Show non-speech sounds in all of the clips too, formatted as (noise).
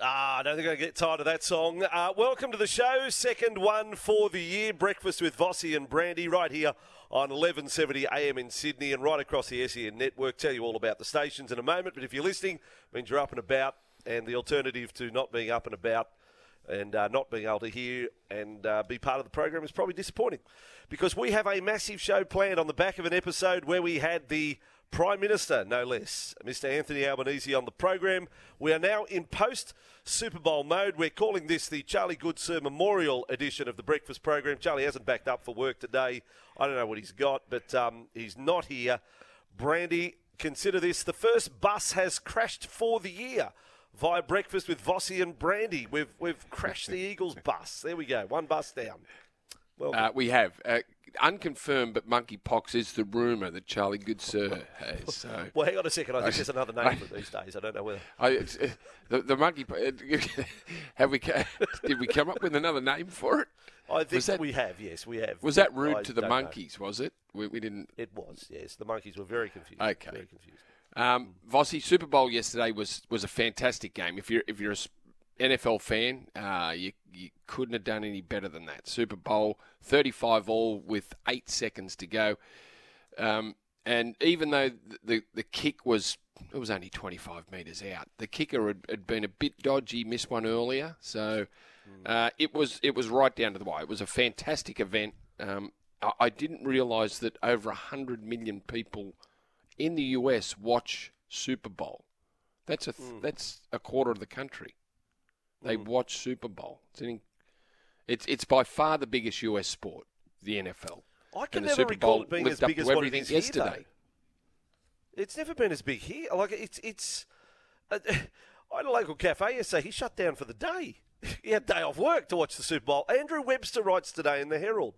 Ah, I don't think I get tired of that song. Uh, welcome to the show, second one for the year. Breakfast with Vossi and Brandy right here on 1170 AM in Sydney and right across the SEN network. Tell you all about the stations in a moment, but if you're listening, means you're up and about, and the alternative to not being up and about and uh, not being able to hear and uh, be part of the program is probably disappointing because we have a massive show planned on the back of an episode where we had the Prime Minister, no less, Mr. Anthony Albanese on the program. We are now in post Super Bowl mode. We're calling this the Charlie Goodsir Memorial edition of the breakfast program. Charlie hasn't backed up for work today. I don't know what he's got, but um, he's not here. Brandy, consider this the first bus has crashed for the year via breakfast with Vossi and Brandy. We've we've crashed the Eagles bus. There we go, one bus down. Well, uh, we have. Uh, unconfirmed, but monkeypox is the rumour that Charlie Goodsir has. So. (laughs) well, hang on a second. I think there's another name for it these days. I don't know whether. I, uh, the, the monkey. (laughs) have we? (laughs) Did we come up with another name for it? I think that, we have. Yes, we have. Was that rude I to the monkeys? Know. Was it? We, we, didn't. It was. Yes, the monkeys were very confused. Okay. Very confused. Um, Vossi, Super Bowl yesterday was was a fantastic game. If you're if you're a NFL fan, uh, you, you couldn't have done any better than that. Super Bowl, 35 all with eight seconds to go. Um, and even though the, the, kick was it was only 25 metres out, the kicker had, had, been a bit dodgy, missed one earlier. So hmm. uh, it was it was right down to the wire. It was a fantastic event. Um, I, I didn't realise that over 100 million people in the US watch Super Bowl. That's a mm. that's a quarter of the country. They mm. watch Super Bowl. It's, an, it's it's by far the biggest US sport, the NFL. I can never Super recall Bowl it being as big as it is yesterday. Here, it's never been as big here. Like it's it's. Uh, (laughs) I had a local cafe yesterday. He shut down for the day. (laughs) he had day off work to watch the Super Bowl. Andrew Webster writes today in the Herald.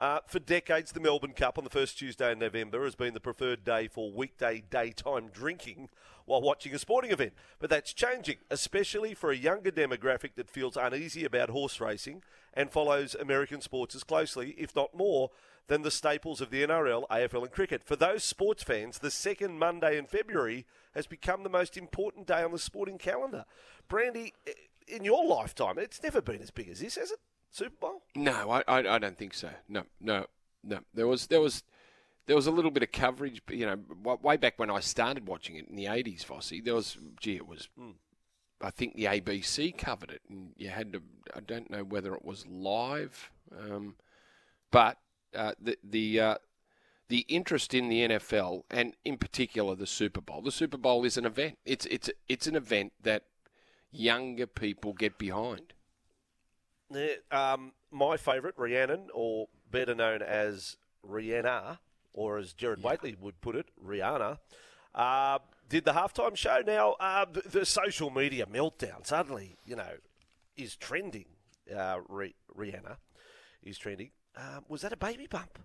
Uh, for decades, the Melbourne Cup on the first Tuesday in November has been the preferred day for weekday daytime drinking while watching a sporting event. But that's changing, especially for a younger demographic that feels uneasy about horse racing and follows American sports as closely, if not more, than the staples of the NRL, AFL, and cricket. For those sports fans, the second Monday in February has become the most important day on the sporting calendar. Brandy, in your lifetime, it's never been as big as this, has it? Super Bowl? No, I, I, I don't think so. No, no, no. There was there was there was a little bit of coverage, you know, way back when I started watching it in the '80s, Vossi. There was, gee, it was. Mm. I think the ABC covered it, and you had to. I don't know whether it was live, um, but uh, the the uh, the interest in the NFL and in particular the Super Bowl. The Super Bowl is an event. It's it's it's an event that younger people get behind. Um, my favourite, Rhiannon, or better known as Rihanna, or as Gerard yeah. Whateley would put it, Rihanna, uh, did the halftime show. Now, uh, the, the, social media meltdown suddenly, you know, is trending. Uh, Rihanna is trending. Uh, was that a baby bump?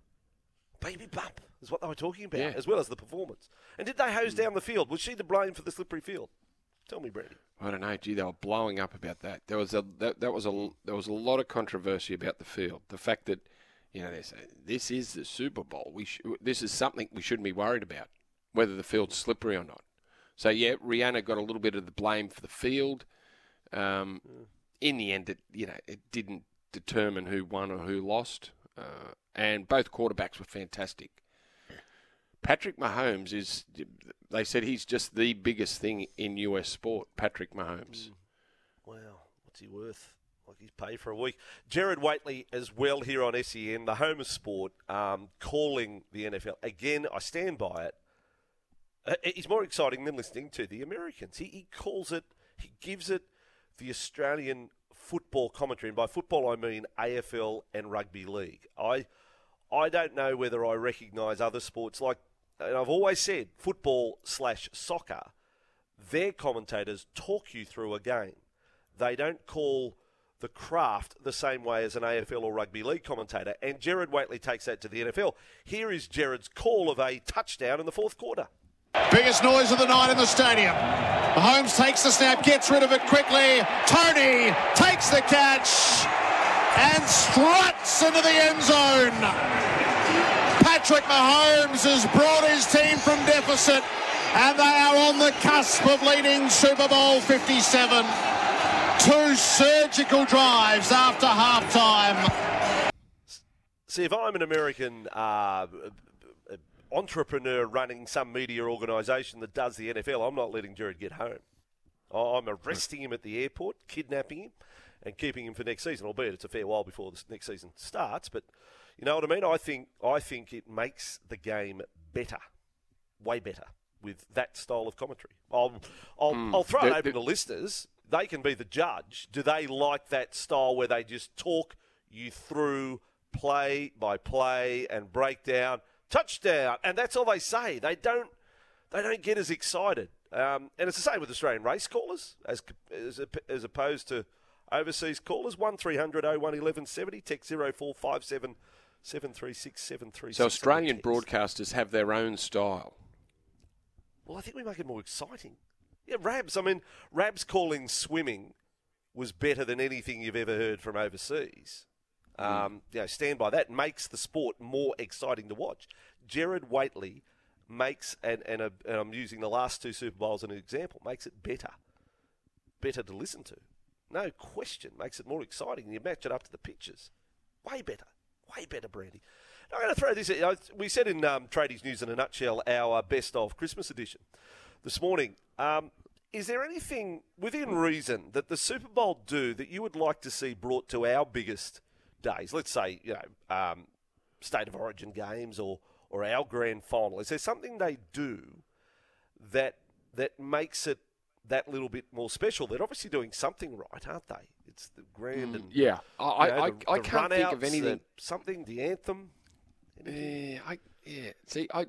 Baby bump is what they were talking about, yeah. as well as the performance. And did they hose mm. down the field? Was she to blame for the slippery field? Tell me, Brady. I don't know. Gee, they were blowing up about that. There was a that, that was a there was a lot of controversy about the field. The fact that you know they say this is the Super Bowl. We sh- this is something we shouldn't be worried about, whether the field's slippery or not. So yeah, Rihanna got a little bit of the blame for the field. Um, mm. In the end, it you know it didn't determine who won or who lost, uh, and both quarterbacks were fantastic. Patrick Mahomes is, they said he's just the biggest thing in US sport, Patrick Mahomes. Mm. Wow, what's he worth? Like he's paid for a week. Gerard Whateley as well here on SEN, the home of sport, um, calling the NFL. Again, I stand by it. Uh, he's more exciting than listening to the Americans. He, he calls it, he gives it the Australian football commentary. And by football, I mean AFL and rugby league. I, I don't know whether I recognise other sports like and I've always said football slash soccer, their commentators talk you through a game. They don't call the craft the same way as an AFL or rugby league commentator. And Gerard Whateley takes that to the NFL. Here is Gerard's call of a touchdown in the fourth quarter. Biggest noise of the night in the stadium. Mahomes takes the snap, gets rid of it quickly. Toney takes the catch and struts into the end zone. Patrick Mahomes has brought his team from deficit, and they are on the cusp of leading Super Bowl 57. Two surgical drives after halftime. See, if I'm an American uh, entrepreneur running some media organisation that does the NFL, I'm not letting Gerard get home. I'm arresting him at the airport, kidnapping him, and keeping him for next season. Albeit it's a fair while before the next season starts, but you know what I mean. I think I think it makes the game better, way better with that style of commentary. I'll I'll, mm. I'll throw it open to listeners. They can be the judge. Do they like that style where they just talk you through play by play and break down touchdown, and that's all they say. They don't they don't get as excited. Um, and it's the same with Australian race callers as, as, as opposed to overseas callers. One 1170 text 0457 736 736. So Australian broadcasters have their own style. Well, I think we make it more exciting. Yeah, Rabs. I mean, Rabs calling swimming was better than anything you've ever heard from overseas. Mm. Um, you know, stand by that. Makes the sport more exciting to watch. Gerard Whateley makes, and, and, a, and I'm using the last two Super Bowls as an example, makes it better. Better to listen to. No question. Makes it more exciting. You match it up to the pictures. Way better. Way better, Brandy. I'm going to throw this. We said in um, Tradies News in a nutshell our best of Christmas edition this morning. Um, is there anything within reason that the Super Bowl do that you would like to see brought to our biggest days? Let's say, you know, um, state of origin games or, or our grand final. Is there something they do that that makes it that little bit more special? They're obviously doing something right, aren't they? It's the grand mm, and yeah. I, you know, I, the, I, can't think of anything. something the anthem. Yeah, I yeah. See, I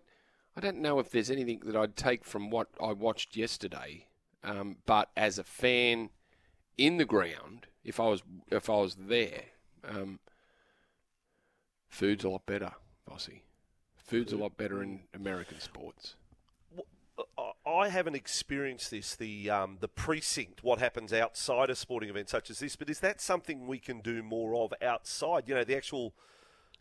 I don't know if there's anything that I'd take from what I watched yesterday. Um, but as a fan in the ground, if I was if I was there, um, food's a lot better, Vossi. Food's a lot better in American sports. I haven't experienced this, the um, the precinct, what happens outside a sporting event such as this, but is that something we can do more of outside? You know, the actual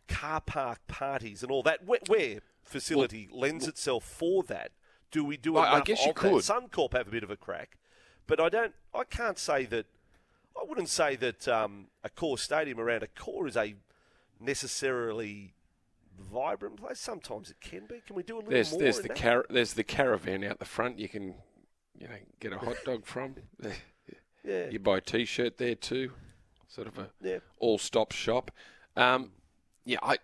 car park parties and all that, where, where facility well, lends itself for that. Do we do enough I guess you could. That? Suncorp have a bit of a crack, but I don't. I can't say that. I wouldn't say that um, core stadium around a core is a necessarily vibrant place. Sometimes it can be. Can we do a little there's, more? There's the car- there's the caravan out the front. You can, you know, get a hot dog from. (laughs) yeah. You buy a T-shirt there too. Sort of a yeah. all-stop shop. Um, yeah, I.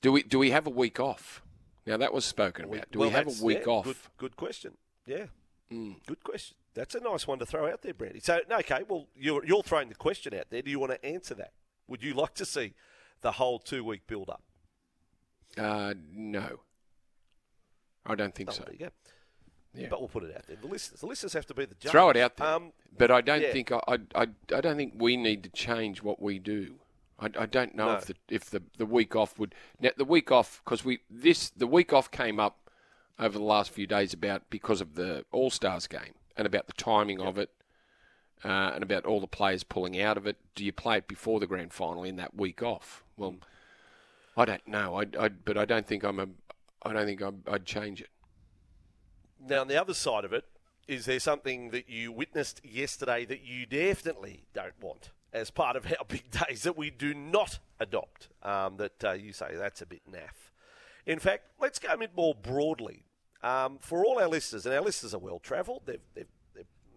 Do we do we have a week off? Now that was spoken about. Do well, we have a week yeah, off? Good, good question. Yeah, mm. good question. That's a nice one to throw out there, Brandy. So, okay, well, you're, you're throwing the question out there. Do you want to answer that? Would you like to see the whole two week build up? Uh, no. I don't think oh, so. Yeah. But we'll put it out there. The listeners, the listeners have to be the judge. Throw it out there. Um, but I don't yeah. think I, I, I don't think we need to change what we do. I, I don't know no. if the if the, the week off would now the week off because we this the week off came up over the last few days about because of the All Stars game and about the timing yep. of it uh, and about all the players pulling out of it. Do you play it before the grand final in that week off? Well, I don't know. I, I but I don't think I'm a. I don't think i would change it. Now, on the other side of it, is there something that you witnessed yesterday that you definitely don't want as part of (laughs) our big days that we do not adopt? Um, that uh, you say that's a bit naff. In fact, let's go a bit more broadly. Um, for all our listeners, and our listeners are well travelled, they've, they've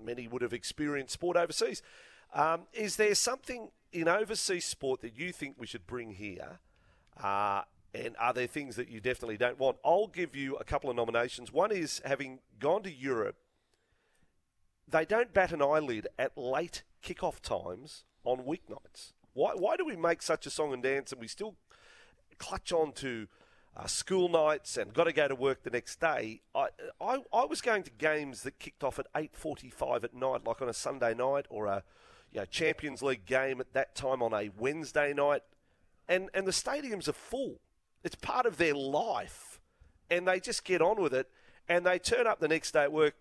many would have experienced sport overseas. Um, is there something in overseas sport that you think we should bring here? Uh, and are there things that you definitely don't want? I'll give you a couple of nominations. One is having gone to Europe, they don't bat an eyelid at late kickoff times on weeknights. Why, why do we make such a song and dance and we still clutch on to uh, school nights and got to go to work the next day. I, I, I was going to games that kicked off at 8.45 at night, like on a Sunday night or a you know, Champions League game at that time on a Wednesday night. And, and the stadiums are full. It's part of their life. And they just get on with it. And they turn up the next day at work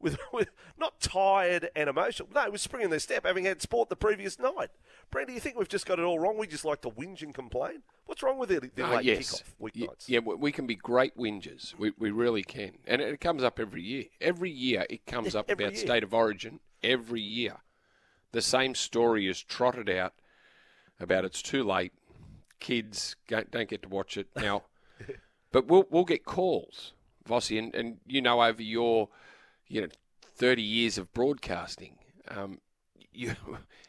with, (laughs) with not tired and emotional. No, it was springing their step, having had sport the previous night. Brent, do you think we've just got it all wrong? We just like to whinge and complain. What's wrong with it? The uh, late yes. kickoff weeknights. Yeah, we can be great whingers. We, we really can, and it comes up every year. Every year it comes up every about year. state of origin. every year. The same story is trotted out about it's too late. Kids don't don't get to watch it now, (laughs) but we'll we'll get calls, Vossi, and, and you know over your you know thirty years of broadcasting, um, (laughs) you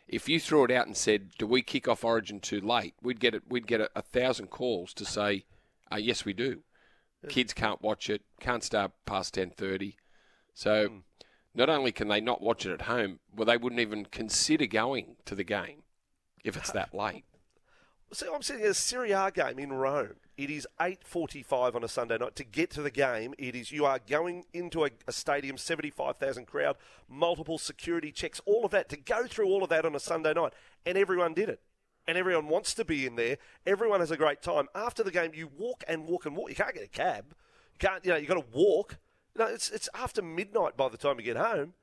if you threw it out and said, "Do we kick off Origin too late?" We'd get it. We'd get a, a thousand calls to say, uh, "Yes, we do." Kids can't watch it. Can't start past ten thirty. So, Hmm. Not only can they not watch it at home, well, they wouldn't even consider going to the game if it's that late. See, I'm sitting a Serie A game in Rome. It is 8.45 on a Sunday night. To get to the game, it is you are going into a, a stadium, 75,000 crowd, multiple security checks, all of that, to go through all of that on a Sunday night. And everyone did it. And everyone wants to be in there. Everyone has a great time. After the game, you walk and walk and walk. You can't get a cab. You can't, you know, you've got to walk. You know, it's, it's after midnight by the time you get home.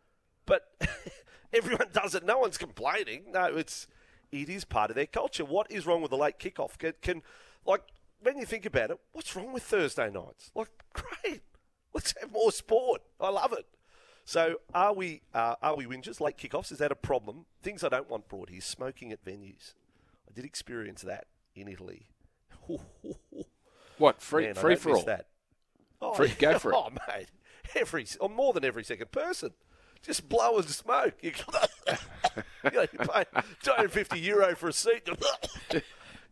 But (laughs) everyone does it. No one's complaining. No, it's it is part of their culture. What is wrong with the late kickoff? Can, can like when you think about it, what's wrong with Thursday nights? Like, (laughs) great, let's have more sport. I love it. So, are we uh, are we whingers? Late kickoffs is that a problem? Things I don't want brought here: smoking at venues. I did experience that in Italy. (laughs) What free Man, I free for all? That. Oh, Free- go for it. (laughs) Oh, mate, every or oh, more than every second person. Just blow and smoke. You, (laughs) you know, you pay 250 euro for a seat. (laughs) you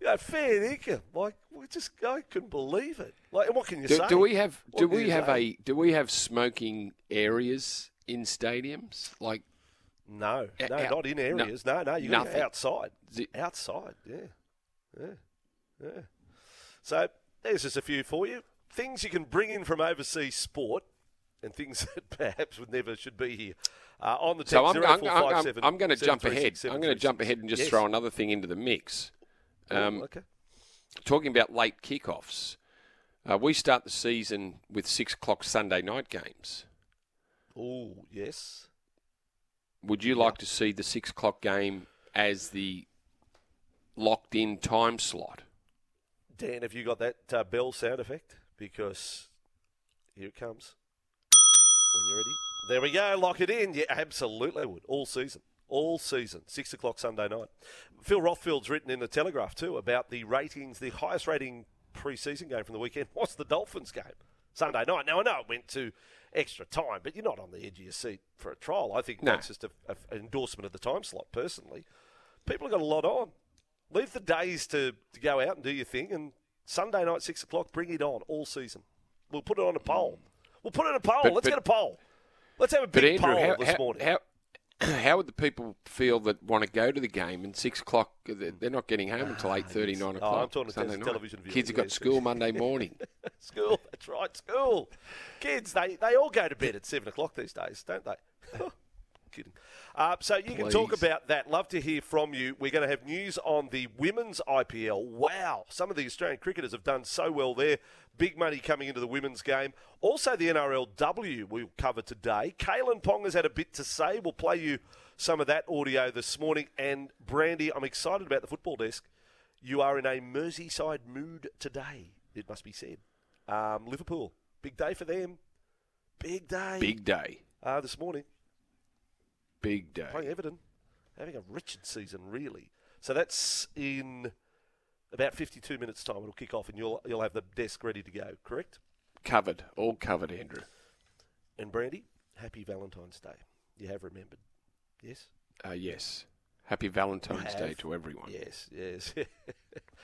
know, fair dinkum. Like, we just I couldn't believe it. Like, what can you Do, say? do we have What do we have say? a do we have smoking areas in stadiums? Like No, no, out- not in areas. No, no, you got go outside. Outside, yeah, yeah, yeah. So there's just a few for you. Things you can bring in from overseas sport, and things (laughs) that perhaps would never should be here. Uh, on the text, so I'm I'm, I'm, 0457 I'm going to jump ahead. I'm going to jump ahead and just Yes. throw another thing into the mix. Oh, Um, okay. talking about late kickoffs, uh, we start the season with six o'clock Sunday night games. Oh, yes. Would you like to see the six o'clock game as the locked in time slot? Dan, have you got that uh, bell sound effect? Because here it comes. When you're ready. There we go. Lock it in. Yeah, absolutely would. All season. All season. Six o'clock Sunday night. Phil Rothfield's written in the Telegraph too about the ratings. The highest rating pre-season game from the weekend (laughs) was the Dolphins game. Sunday night. Now I know it went to extra time, but you're not on the edge of your seat for a trial. I think No. that's just a, a, an endorsement of the time slot. Personally, people have got a lot on. Leave the days to, to go out and do your thing, and Sunday night six o'clock, bring it on all season. We'll put it on a mm. poll. We'll put it on a poll. But- Let's but- get a poll. Let's have a big Andrew, poll how, this how, morning. how (clears throat) how would the people feel that want to go to the game and six o'clock? They're not getting home until ah, eight thirty, nine o'clock. Oh, I'm talking to Sunday night. television viewers, Kids have got school Monday morning. (laughs) School, that's right, school. Kids, they, they all go to bed at 7 o'clock these days, don't they? (laughs) Kidding. Uh, so you can talk about that. Love to hear from you. We're going to have news on the women's IPL. Wow, some of the Australian cricketers have done so well there. Big money coming into the women's game. Also, the NRLW we'll cover today. Kalyn Ponga has had a bit to say. We'll play you some of that audio this morning. And Brandy, I'm excited about the football desk. You are in a Merseyside mood today, it must be said. Um, Liverpool, big day for them. Big day. Big day. Uh, this morning, Big day. playing Everton, having a wretched season, really. So that's in about 52 minutes' time. It'll kick off, and you'll you'll have the desk ready to go. Correct? Covered. All covered, Andrew. And Brandy, happy Valentine's Day. You have remembered. Yes. Uh, yes. Happy Valentine's. Day to everyone. Yes. Yes. (laughs)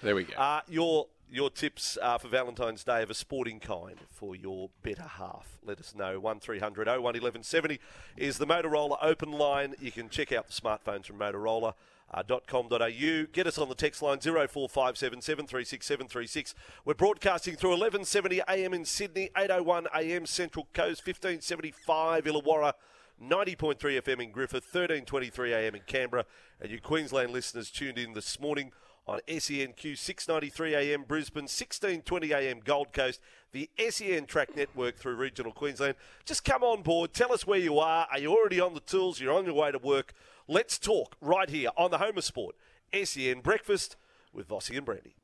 There we go. Uh, your your tips uh, for Valentine's Day of a sporting kind for your better half. Let us know. 1300 01 1170 is the Motorola open line. You can check out the smartphones from Motorola. Uh, .com.au. Get us on the text line 0457 736 736. We're broadcasting through 1170 AM in Sydney, 801 AM Central Coast, 1575 Illawarra, 90.3 FM in Griffith, 1323 AM in Canberra, and you Queensland listeners tuned in this morning on SENQ 693 AM Brisbane, 1620 AM Gold Coast, the SEN Track Network through regional Queensland. Just come on board, tell us where you are. Are you already on the tools? You're on your way to work. Let's talk right here on the Home of Sport, SEN Breakfast with Vossi and Brandy.